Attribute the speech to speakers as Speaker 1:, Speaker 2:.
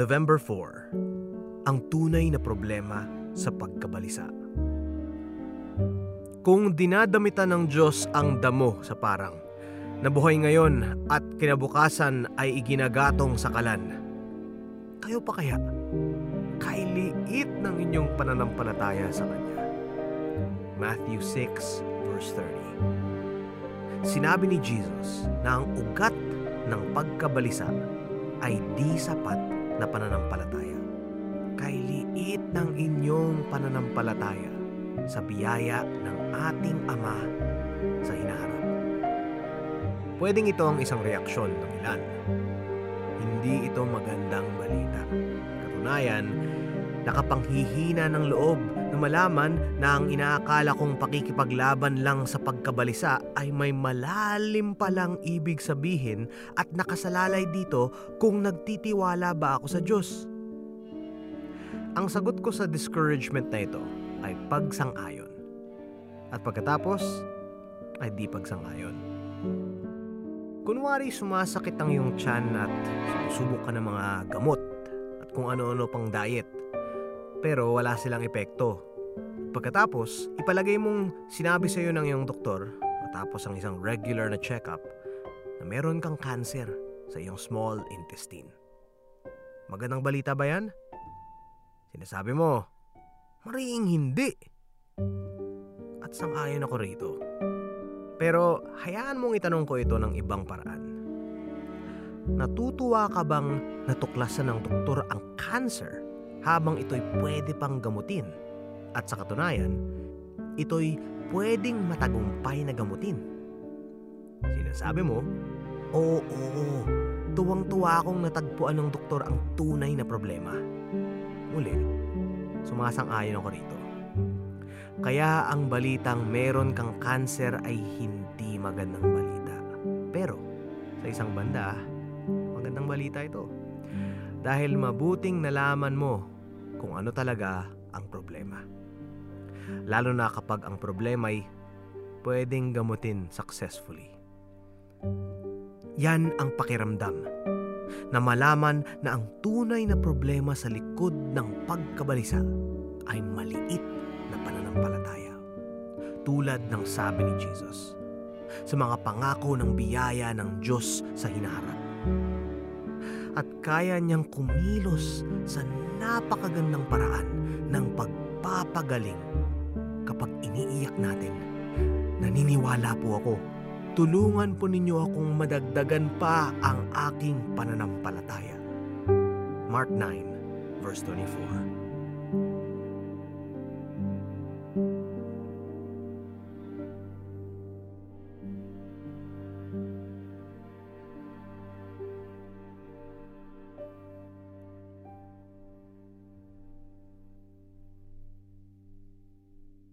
Speaker 1: November 4. Ang tunay na problema sa pagkabalisa. Kung dinadamitan ng Diyos ang damo sa parang, na buhay ngayon at kinabukasan ay iginagatong sa kalan, kayo pa kaya? Kailiit ng inyong pananampalataya sa Kanya. Matthew 6 verse 30 Sinabi ni Jesus na ang ugat ng pagkabalisa ay di sapat na pananampalataya. Kailiit ng inyong pananampalataya sa biyaya ng ating Ama sa hinaharap. Pwedeng ito ang isang reaksyon ng ilan. Hindi ito magandang balita. Katunayan, nakapanghihina ng loob na malaman na ang inaakala kong pakikipaglaban lang sa pagkabalisa ay may malalim palang ibig sabihin at nakasalalay dito kung nagtitiwala ba ako sa Diyos. Ang sagot ko sa discouragement na ito ay pagsang-ayon. At pagkatapos, ay di pagsang-ayon. Kunwari sumasakit ang iyong tiyan at sumusubok ka ng mga gamot at kung ano-ano pang diet. Pero wala silang epekto. Pagkatapos, ipalagay mong sinabi sa iyo ng iyong doktor matapos ang isang regular na check-up na meron kang cancer sa iyong small intestine. Magandang balita ba yan? Sinasabi mo, mariing hindi. At sang-ayon ako rito. Pero hayaan mong itanong ko ito ng ibang paraan. Natutuwa ka bang natuklasan ng doktor ang cancer habang ito'y pwede pang gamutin? At sa katunayan, ito'y pwedeng matagumpay na gamutin. Sinasabi mo, oo, oo, tuwang-tuwa akong natagpuan ng doktor ang tunay na problema. Muli, sumasang-ayon ako rito. Kaya ang balitang meron kang cancer ay hindi magandang balita. Pero sa isang banda, magandang balita ito. Dahil mabuting nalaman mo kung ano talaga ang problema. Lalo na kapag ang problema ay pwedeng gamutin successfully. Yan ang pakiramdam na malaman na ang tunay na problema sa likod ng pagkabalisa ay maliit na pananampalataya. Tulad ng sabi ni Jesus sa mga pangako ng biyaya ng Diyos sa hinaharap. At kaya niyang kumilos sa napakagandang paraan ng pagpapagaling kapag iniiyak natin. Naniniwala po ako tulungan po ninyo akong madagdagan pa ang aking pananampalataya. Mark 9, verse 24.